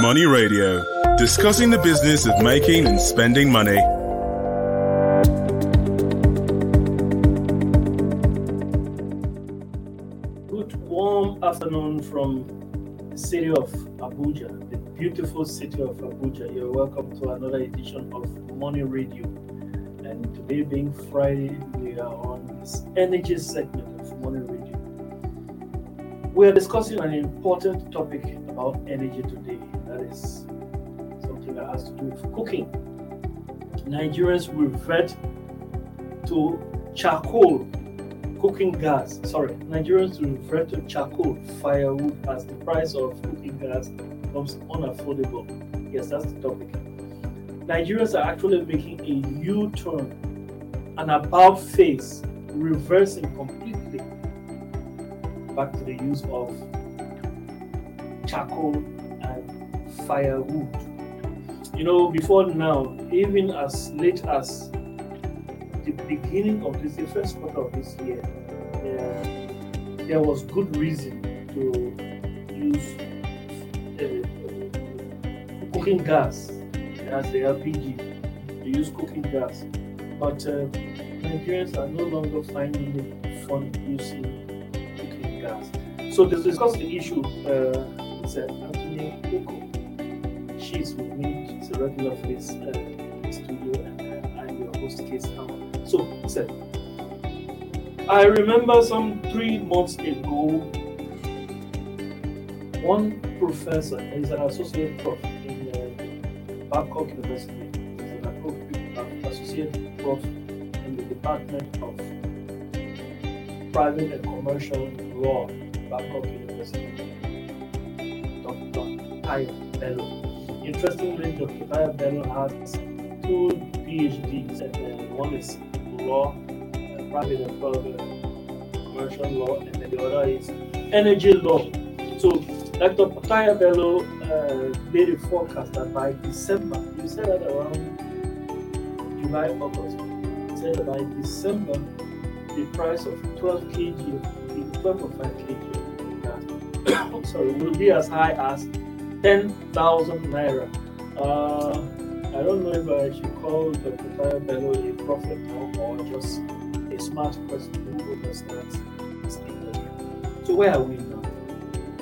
Money Radio, discussing the business of making and spending money. Good warm afternoon from the city of Abuja, the beautiful city of Abuja. You're welcome to another edition of Money Radio. And today being Friday, we are on this energy segment of Money Radio. We are discussing an important topic about energy today. Is something that has to do with cooking. Nigerians revert to charcoal cooking gas. Sorry, Nigerians revert to charcoal firewood as the price of cooking gas becomes unaffordable. Yes, that's the topic. Nigerians are actually making a U-turn, an about face, reversing completely back to the use of charcoal firewood. You know, before now, even as late as the beginning of this, the first quarter of this year, uh, there was good reason to use uh, cooking gas as the LPG. To use cooking gas, but uh, Nigerians are no longer finding it fun using cooking gas. So to discuss the issue, uh, uh, Anthony Oko. She's with me. She's a regular face uh, in the studio, and uh, I'm your host, Case Hammer. So, sir, I remember some three months ago, one professor, he's an associate prof in uh, Babcock University, he's an associate prof in the Department of Private and Commercial Law, Babcock University, Dr. Tayo Bello. Interestingly, Dr. Bello has two PhDs, and one is law, private and commercial law, and then the other is energy law. So, Dr. Pataya Bello uh, made a forecast that by December, you said that around July, August, said that by December, the price of 12 kg, 12.5 kg, gas, sorry, will be as high as 10,000 naira. Uh, I don't know if I should call Dr. Tayo Bello a prophet now or just a smart person who understands this industry. So where are we now?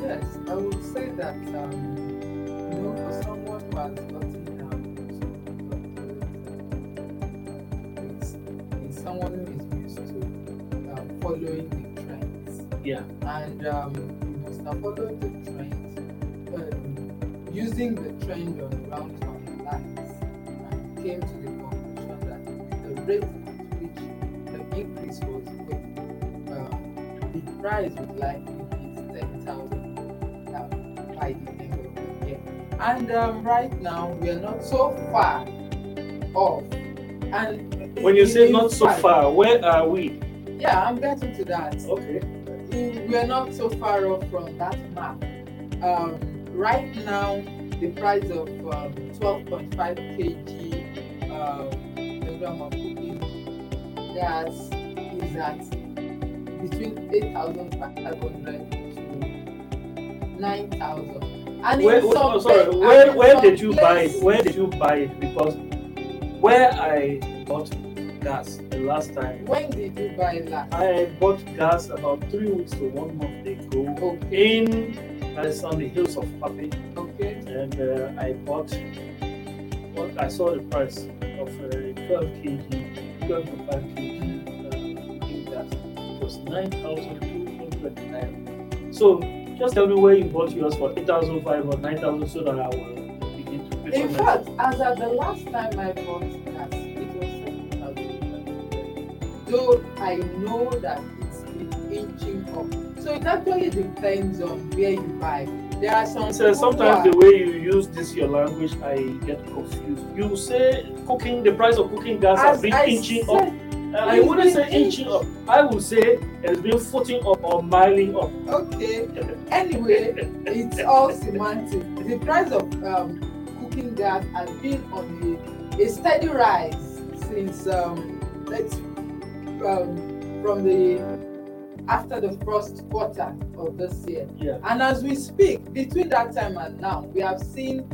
Yes, I would say that um, you know, for someone who has gotten um, it's, it's someone who is used to um, following the trends, Yeah. and um, you must have followed the trends, using the trend on ground on lines, and came to the conclusion that the rate at which the increase was going, um, the price would likely be ten thousand um, by the end of the year. And um, right now, we are not so far off. And When you say not so fact- far, where are we? yeah, I'm getting to that. Okay. We are not so far off from that map. Um, right now, the price of um, 12.5 kg um, kilogram of cooking gas is at between 8,500 to 9,000. And Where, where, oh, sorry, where, where did you buy it? Where did you buy it? Because where I bought gas the last time, When did you buy last? I bought gas about three weeks to one month ago Okay. in that is on the hills of Papi, Okay. and uh, I bought what I saw the price of uh, 12 kg, 12.5 kg uh, gas. It was 9,200 naira. So just tell me where you bought yours for 8,500 or 9,000 so that I will begin to pay In fact, as at the last time I bought gas, it was 7,000. Though I know that it's been inching up. So it actually depends on where you buy. There are some So sometimes who the way you use this your language, I get confused. You say cooking, the price of cooking gas has been I inching up. Uh, I wouldn't say inching up. I would say it's been footing up or miling up. Okay. Anyway, it's all semantic. The price of um, cooking gas has been on a, a steady rise since um, let's um, from the after the first quarter of this year. Yeah. And as we speak, between that time and now, we have seen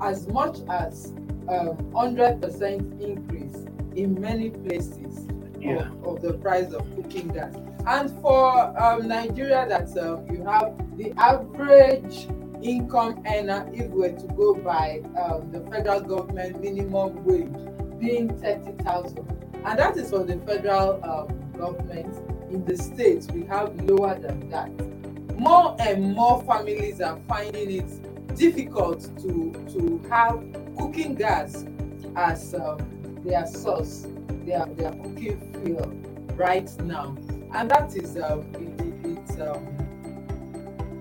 as much as um, 100% increase in many places Yeah. of, of the price of cooking gas. And for um, Nigeria, that um, you have the average income earner, if we were to go by um, the federal government minimum wage, being 30,000. And that is for the federal um, government. In the states, we have lower than that. More and more families are finding it difficult to, to have cooking gas as um, their source, their, their cooking fuel right now. And that is um, it, it, um,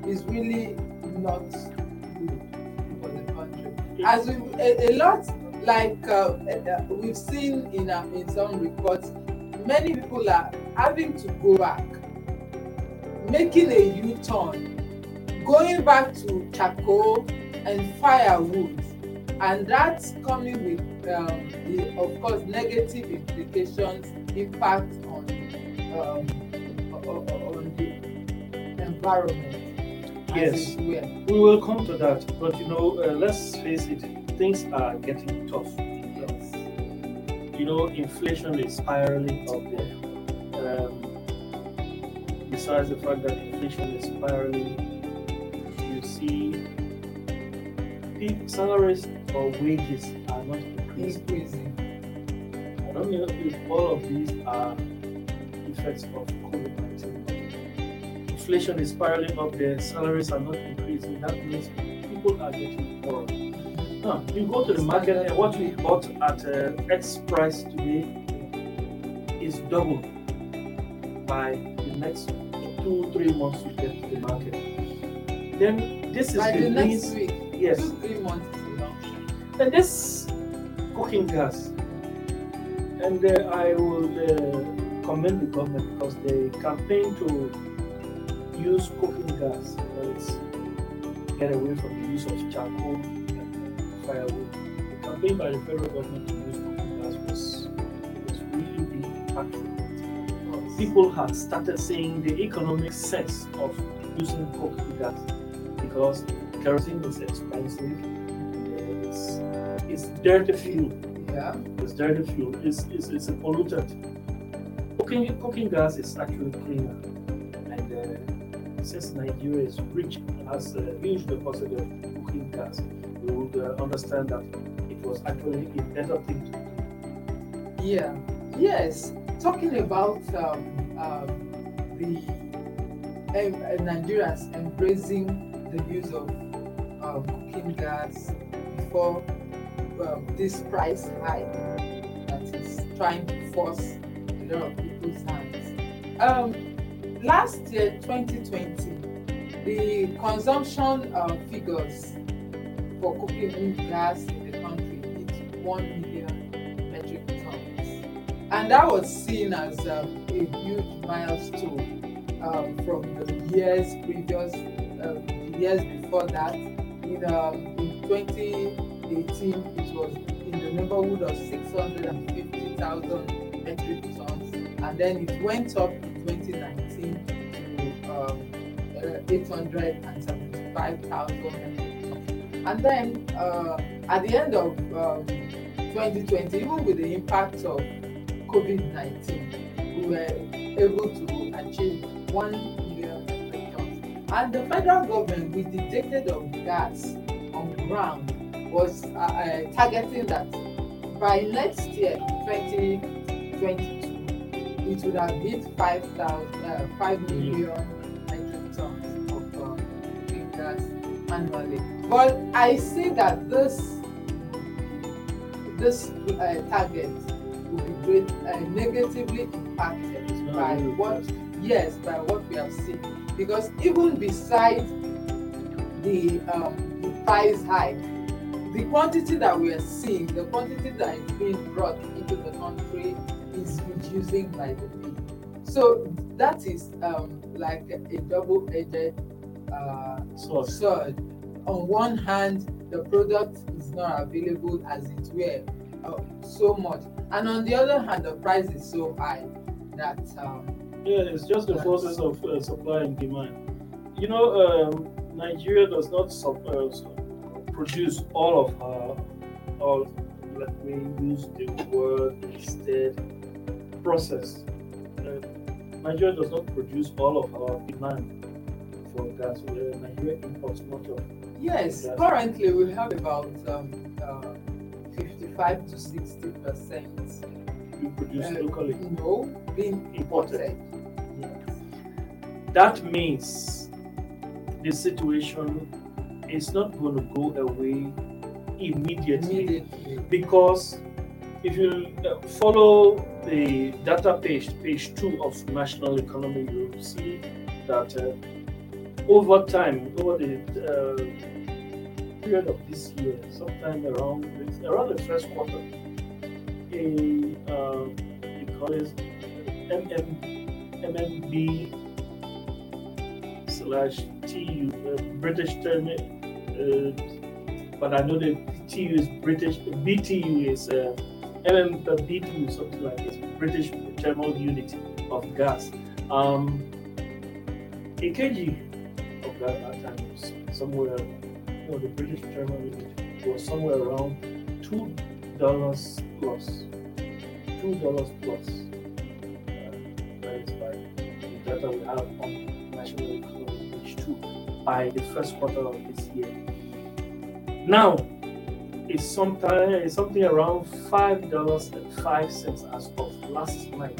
is really not good for the country. As we, a, a lot like uh, uh, we've seen in uh, in some reports, many people are having to go back, making a U-turn, going back to charcoal and firewood, and that's coming with um, the of course negative implications, impact on um, on the environment. Yes. We will come to that, but you know, uh, let's face it, things are getting tough. You know, inflation is spiraling up there. Um, besides the fact that inflation is spiraling, you see salaries or wages are not increasing. Increasing. I don't know if all of these are effects of COVID 19. Inflation is spiraling up there, salaries are not increasing. That means people are getting poorer. Now, you go to the market and what we bought at uh, X price today is double by the next two, three months you get to the market. Then this is By the the next week, yes, two, three months is enough. and this cooking gas, and uh, I will uh, commend the government because they campaign to use cooking gas. Let's get away from the use of charcoal firewood. The campaign by the federal government to use cooking gas was, was really, really impactful. People had started seeing the economic sense of using cooking gas because kerosene is expensive. It's, it's dirty fuel. Yeah. It's dirty fuel. It's, it's, it's a pollutant. Cooking, cooking gas is actually cleaner. And uh, since Nigeria is rich, has a huge deposit of cooking gas, understand that it was actually a better thing to do. Yeah. Yes. Talking about um, um, the um, Nigerians embracing the use of um, cooking gas before um, this price hike that is trying to force a lot of people's hands. Um, last year, 2020, the consumption uh, figures for cooking gas in the country hit 1 million metric tons. And that was seen as um, a huge milestone um, from the years previous, um, years before that. In, um, in 2018, it was in the neighborhood of 650,000 metric tons. And then it went up in 2019 to um, uh, 875,000 metric tons. And then uh, at the end of um, 2020, even with the impact of COVID 19, we were able to achieve 1 million metric tons. And the federal government, with the decade of gas on ground, was uh, uh, targeting that by next year, 2022, it would have hit 5,000, uh, 5 million metric tons of uh, gas annually. But I see that this this uh, target will be great, uh, negatively impacted by what yes by what we have seen. Because even besides the um, the price hike the quantity that we are seeing the quantity that is being brought into the country is reducing by the day. So that is um, like a, a double-edged uh, sword on one hand the product is not available as it were uh, so much and on the other hand the price is so high that um, Yeah, it's just the process of uh, supply and demand. You know, um, Nigeria does not sup- uh, produce all of our, all, let me use the word instead, process. Uh, Nigeria does not produce all of our demand for gas. Uh, Nigeria imports much of Yes, currently we have about um, uh, 55 to 60 percent we produce uh, locally. no being Imported. Yes. That means the situation is not going to go away immediately. Immediately. because if you uh, follow the data page, page two of national economy, you will see that uh, over time, over the uh, period of this year, sometime around around the first quarter, a uh, they call it MM, MMB slash TU, uh, British term, uh, but I know the TU is British, BTU is uh, MM, uh, BTU, something like this, British Thermal Unit of Gas. Um, a kg of gas at that time was somewhere, you know, the British Unit was somewhere around two dollars plus, two dollars plus. Uh, that is by the data we have on national economy page two by the first quarter of this year. Now, it's sometime it's something around five dollars and five cents as of last night.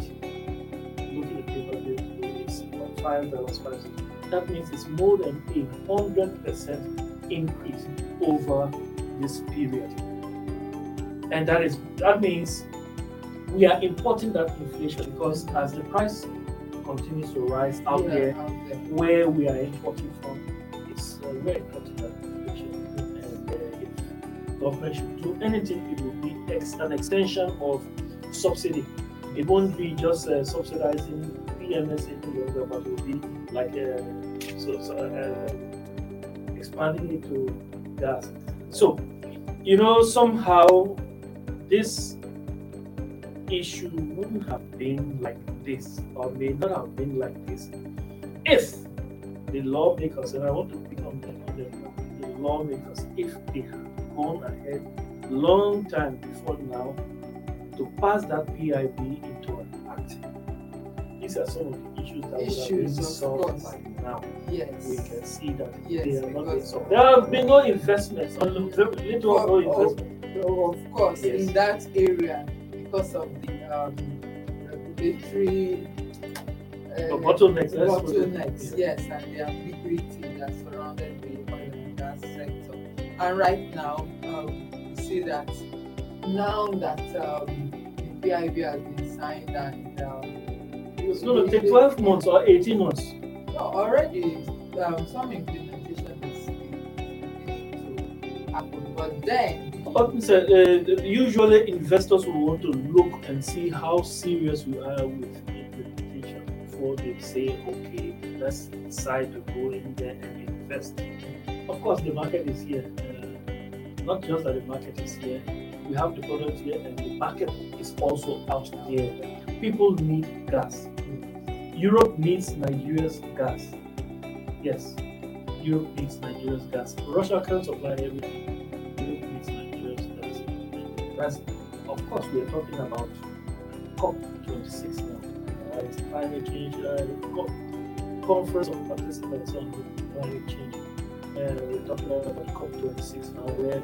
Looking at bill, it's five dollars five cents. That means it's more than a hundred percent increase over this period. And that is that means we are importing that inflation because as the price continues to rise out Yeah, there, out there. where we are importing from, it's uh, very important that inflation. And uh, if government should do anything, it will be ex- an extension of subsidy. It won't be just uh, subsidizing PMS any longer, but will be like uh, so, so, uh, expanding it to gas. So, you know, somehow this issue wouldn't have been like this, or may not have been like this, if the lawmakers, and I want to pick on them, the lawmakers, if they had gone ahead long time before now to pass that PIB into. These are some of the issues that would have been solved course. by now. Yes. We can see that Yes, they are not being solved. There have been no investments, or little little or no Oh, oh. investment. Of course, Yes. in that area, because of the um, regulatory uh, The bottlenecks, that's what it- bottlenecks, yes, and the ambiguity that surrounded the oil and gas sector. And right now, um, we see that now that um, the PIB has been signed and um, It's going to take 12 months or 18 months. no, already um, some implementation is beginning to happen, but then uh, usually investors will want to look and see how serious we are with implementation before they say, okay, let's decide to go in there and invest. Of course, the market is here. Uh, not just that the market is here, we have the product here, and the market is also out there. People need gas. Europe needs Nigeria's gas. Yes, Europe needs Nigeria's gas. Russia can't supply everything. Europe needs Nigeria's gas. That's, of course, we are talking about COP26 now. It's climate change, uh, co- conference of participants on climate change. We're talking about COP26 now, where,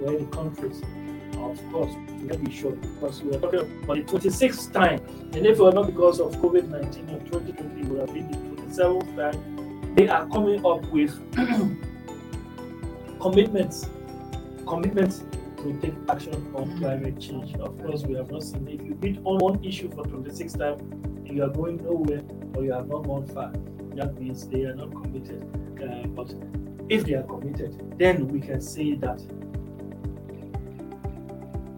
where the countries, of course, we can be sure because we are talking about the 26th time, and if it were not because of COVID 19 in 2020, it would have been the 27th time. They are coming up with commitments, commitments to take action on climate change. Of course, we have not seen it. if you beat on one issue for 26 times and you are going nowhere or you have not gone far. That means they are not committed. Uh, but if they are committed, then we can say that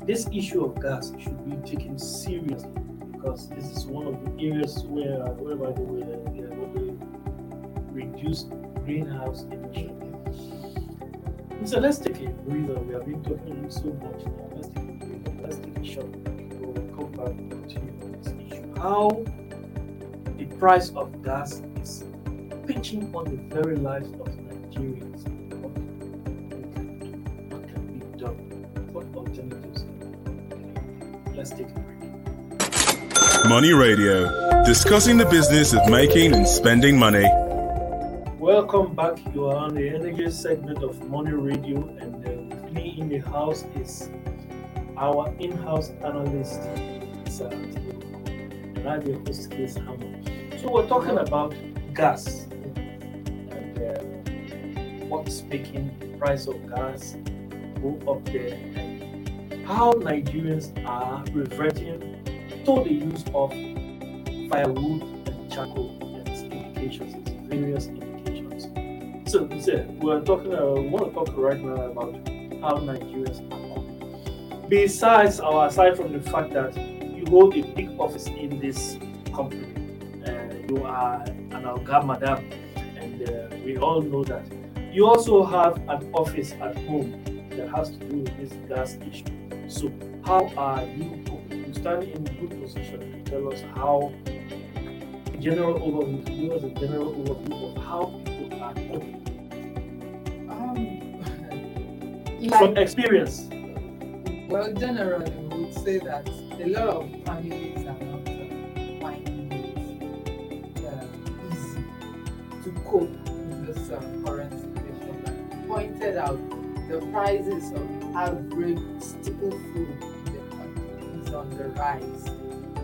this issue of gas should be taken seriously because this is one of the areas where, whereby they uh, will, going to reduce greenhouse emissions. So let's take a breather. We have been talking so much now. Let's take a breather. Let's take a shot. We'll come back and continue on this issue. How the price of gas is pinching on the very lives of Nigerians. Let's take a break. Money Radio, discussing the business of making and spending money. Welcome back. You are on the energy segment of Money Radio, and uh, with me in the house is our in-house analyst, Sir and I'm host, Case Hammer. So we're talking about gas and uh, what's making the price of gas go up there, and how Nigerians are reverting to the use of firewood and charcoal and its indications, its various indications. So, so we're talking. Uh, we want to talk right now about how Nigerians are. up. Besides, our aside from the fact that you hold a big office in this company, uh, you are an Alga Madam, and uh, we all know that. You also have an office at home that has to do with this gas issue. So, how are you coping? You stand in a good position to tell us how general overview, give us a general overview of how people are coping Um, from experience. well, generally, we would say that a lot of families are not uh, finding it uh, easy to cope in this uh, current situation. Like pointed out, the prices of average staple food in the country is on the rise,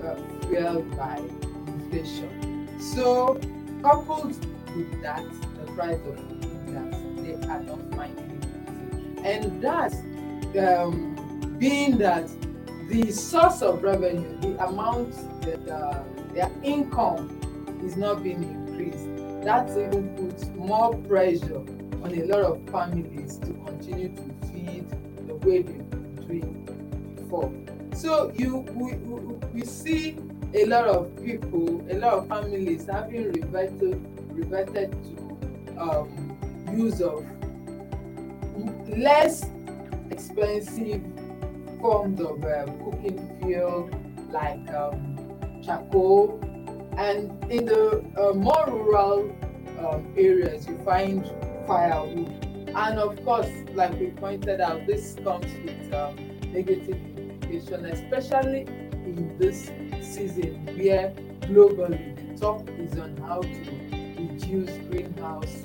uh, fueled by inflation. So, coupled with that, the price of gas, they are not finding easy. And that um, being that the source of revenue, the amount that uh, their income is not being increased, that even puts more pressure on a lot of families to continue to feed the way they've been doing before. So you we, we, see a lot of people, a lot of families having reverted reverted to um, use of less expensive forms of uh, cooking fuel like um, charcoal and in the uh, more rural um, areas you find firewood and of course like we pointed out this comes with um, negative implication especially in this season where globally the talk is on how to reduce greenhouse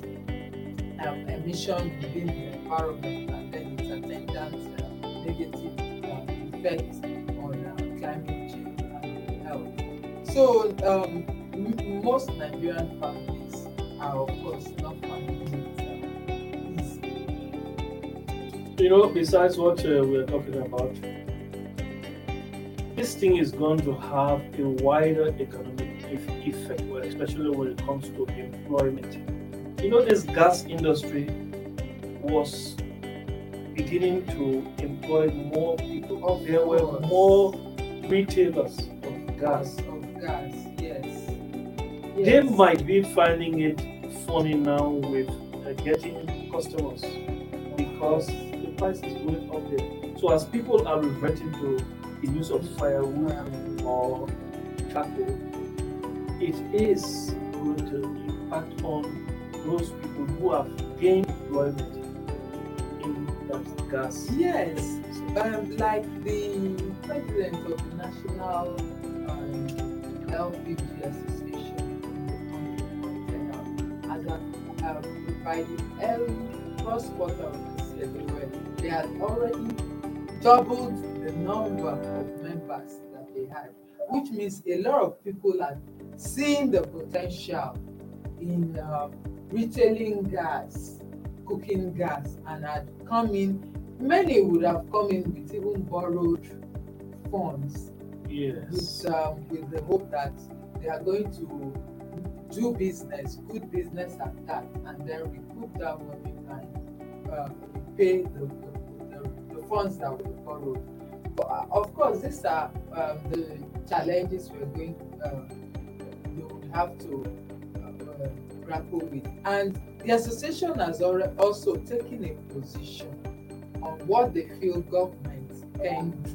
um, emission within the environment and then its attendant uh, negative uh, on uh, climate change and health. So um, m- most Nigerian families are of course not You know, besides what uh, we are talking about, this thing is going to have a wider economic effect, especially when it comes to employment. You know, this gas industry was beginning to employ more people. Of there were more retailers of gas. Of gas, yes. They might be finding it funny now with uh, getting customers because price is going up there. So as people are reverting to the use of firewood or charcoal, it is going to impact on those people who have gained employment in that gas. Yes, um, like the president of the National um, LPG Association in the country pointed out, um, the early first they, had already doubled the number of members that they had, which means a lot of people are seeing the potential in um, retailing gas, cooking gas, and had come in many would have come in with even borrowed funds Yes. with, um, with the hope that they are going to do business, good business at that, and then recoup that money and uh, pay the, the funds that were borrowed. But uh, of course, these are um, the challenges we're going uh, we would have to uh, grapple with. And the association has also taken a position on what they feel government can do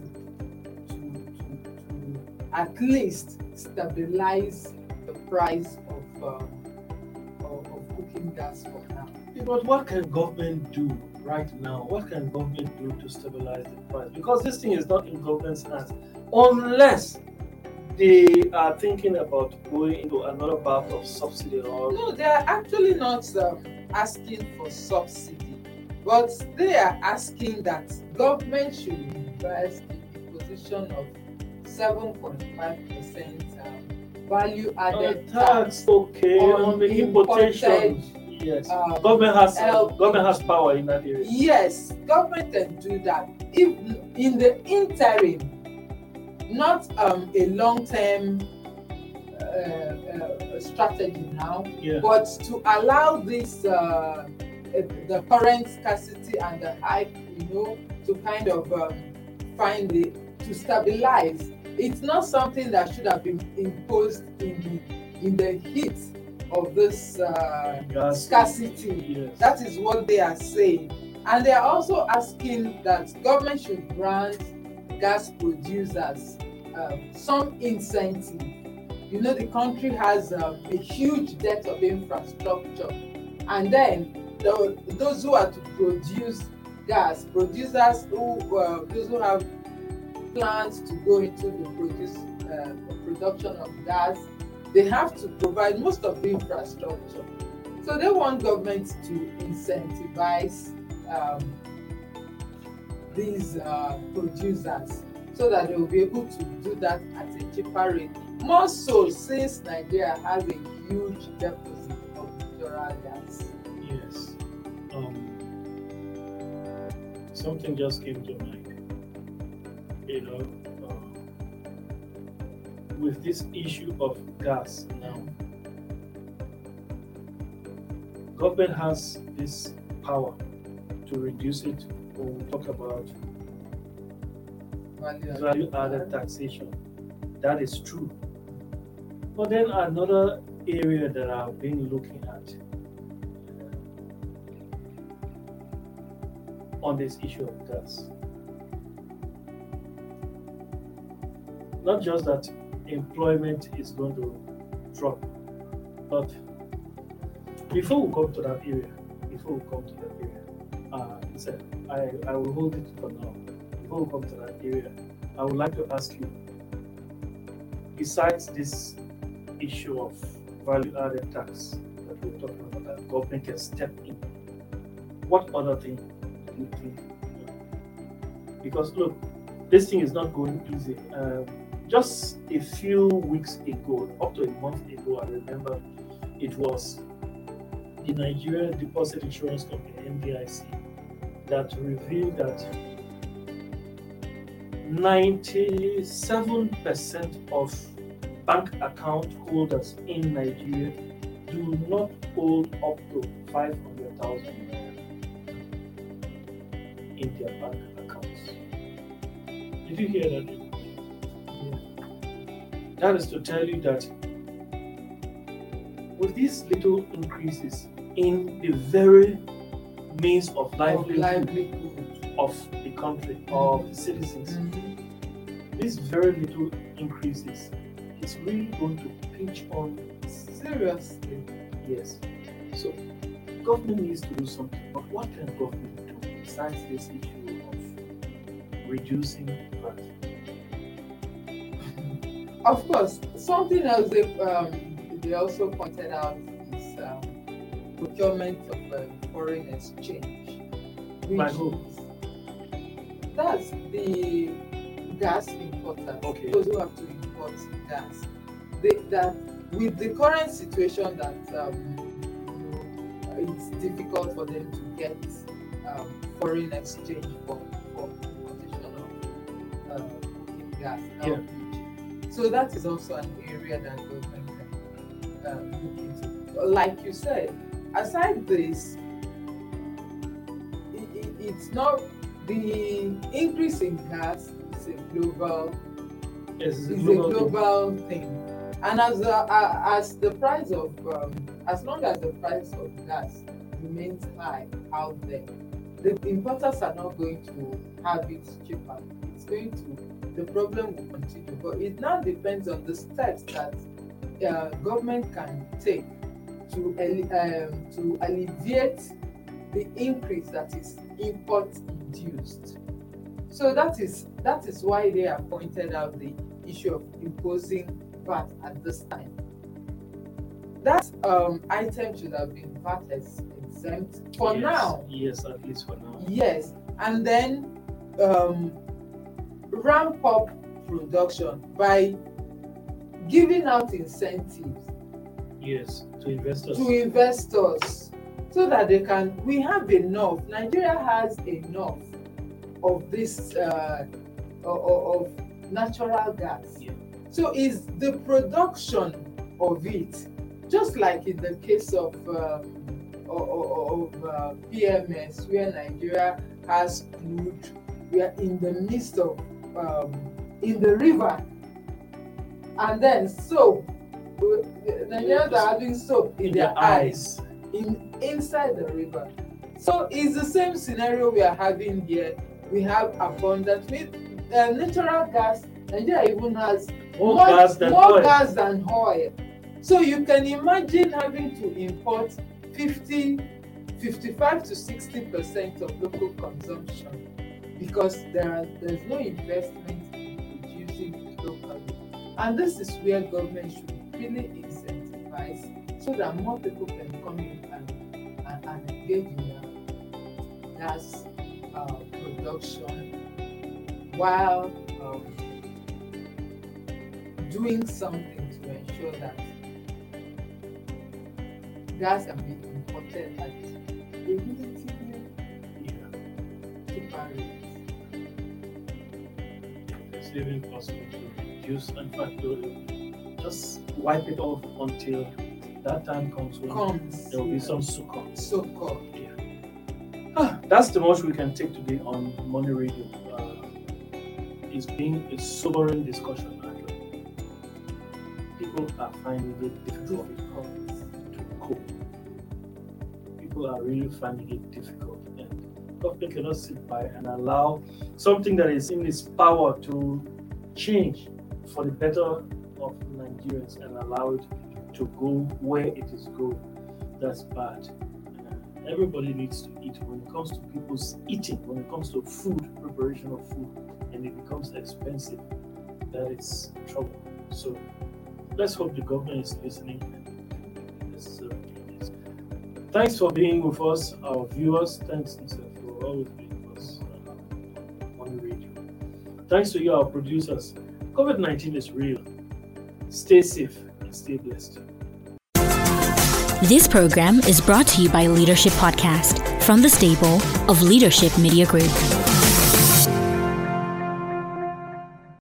to, to, to at least stabilize the price of, um, of, of cooking gas for now. But what can government do right now? What can government do to stabilize the price? Because this thing is not in government's hands, unless they are thinking about going into another path of subsidy or No, they are actually not um, asking for subsidy, but they are asking that government should invest in the position of 7.5% um, value uh, added tax tax. Okay, on on the importation. Yes, um, government has LP. government has power in that area. Yes, government can do that if in the interim, not um, a long-term uh, uh, strategy now, Yeah. but to allow this uh, uh, the current scarcity and the hype, you know, to kind of um, find the to stabilize. It's not something that should have been imposed in the in the heat of this uh, scarcity. Yes. That is what they are saying. And they are also asking that government should grant gas producers um, some incentive. You know, the country has um, a huge debt of infrastructure. And then the, those who are to produce gas, producers who, uh, those who have plans to go into the produce, uh, production of gas, they have to provide most of the infrastructure. So they want government to incentivize um, these uh, producers so that they will be able to do that at a cheaper rate. More so since Nigeria has a huge deposit of natural gas. Yes. Um, something just came to mind. You know, with this issue of gas now, government has this power to reduce it we talk about Value added taxation. That is true. But then another area that I've been looking at on this issue of gas. Not just that employment is going to drop, but before we come to that area, before we come to that area, uh, I, I will hold it for now before we come to that area, I would like to ask you, besides this issue of value added tax that we're talking about, that government can step in, what other thing do you think? Because look, this thing is not going easy. Um, just a few weeks ago, up to a month ago, I remember it was the Nigerian Deposit Insurance Company, NDIC, that revealed that 97% of bank account holders in Nigeria do not hold up to 500,000 naira in their bank accounts. Did you hear that? That is to tell you that with these little increases in the very means of of livelihood of the country, of the citizens, mm-hmm. these very little increases is really going to pinch on Seriously. yes. So government needs to do something. But what can government do besides this issue of reducing VAT? Of course, something else they, um, they also pointed out is um, procurement of uh, foreign exchange. By which That's the gas importers, Okay. those who have to import gas. They, that with the current situation that um, it's difficult for them to get um, foreign exchange for, for importation of uh, cooking gas. Yeah. So that is also an area that government can um, look into. Like you said, aside this, it, it, it's not the increase in gas is a global Yes, it's a is a global thing. thing. And as the, uh, as the price of um, as long as the price of gas remains high out there, the importers are not going to have it cheaper. It's going to the problem will continue. But it now depends on the steps that uh, government can take to um, to alleviate the increase that is import induced. So that is that is why they have pointed out the issue of imposing VAT at this time. That um, item should have been VAT exempt for yes, now. Yes, at least for now. Yes, and then um, ramp up production by giving out incentives Yes, to investors. to investors so that they can we have enough nigeria has enough of this uh, of, of natural gas Yeah. so is the production of it just like in the case of um, of, of uh, pms where nigeria has crude we are in the midst of um, in the river and then soap nigerians are having soap in, in their eyes in inside the river. So it's the same scenario we are having here. We have abundant with uh, natural gas. Nigeria even has More gas than more oil. gas than oil. So you can imagine having to import 50, 55 to 60 percent of local consumption because there are there's no investment in producing locally. And this is where government should really incentivize so that more people can come in and, and, and engage in gas uh, production while um, doing something to ensure that gas can be imported at It's possible to reduce, in fact, to just wipe it off until that time comes when Comes there will be some succor. so. Yeah. Ah, that's the most we can take today on Money Radio. Uh, it's been a sobering discussion. Actually. People are finding it difficult to cope. People are really finding it difficult, and government cannot sit by and allow something that is in its power to change for the better of Nigerians and allow it to go where it is going. That's bad. Everybody needs to eat. When it comes to people's eating, when it comes to food, preparation of food, and it becomes expensive, that is trouble. So let's hope the government is listening. uh. Thanks for being with us, our viewers. Thanks, Nisa, for always being with us uh, on the radio. Thanks to you, our producers. COVID 19 is real. Stay safe and stay blessed. This program is brought to you by Leadership Podcast from the stable of Leadership Media Group.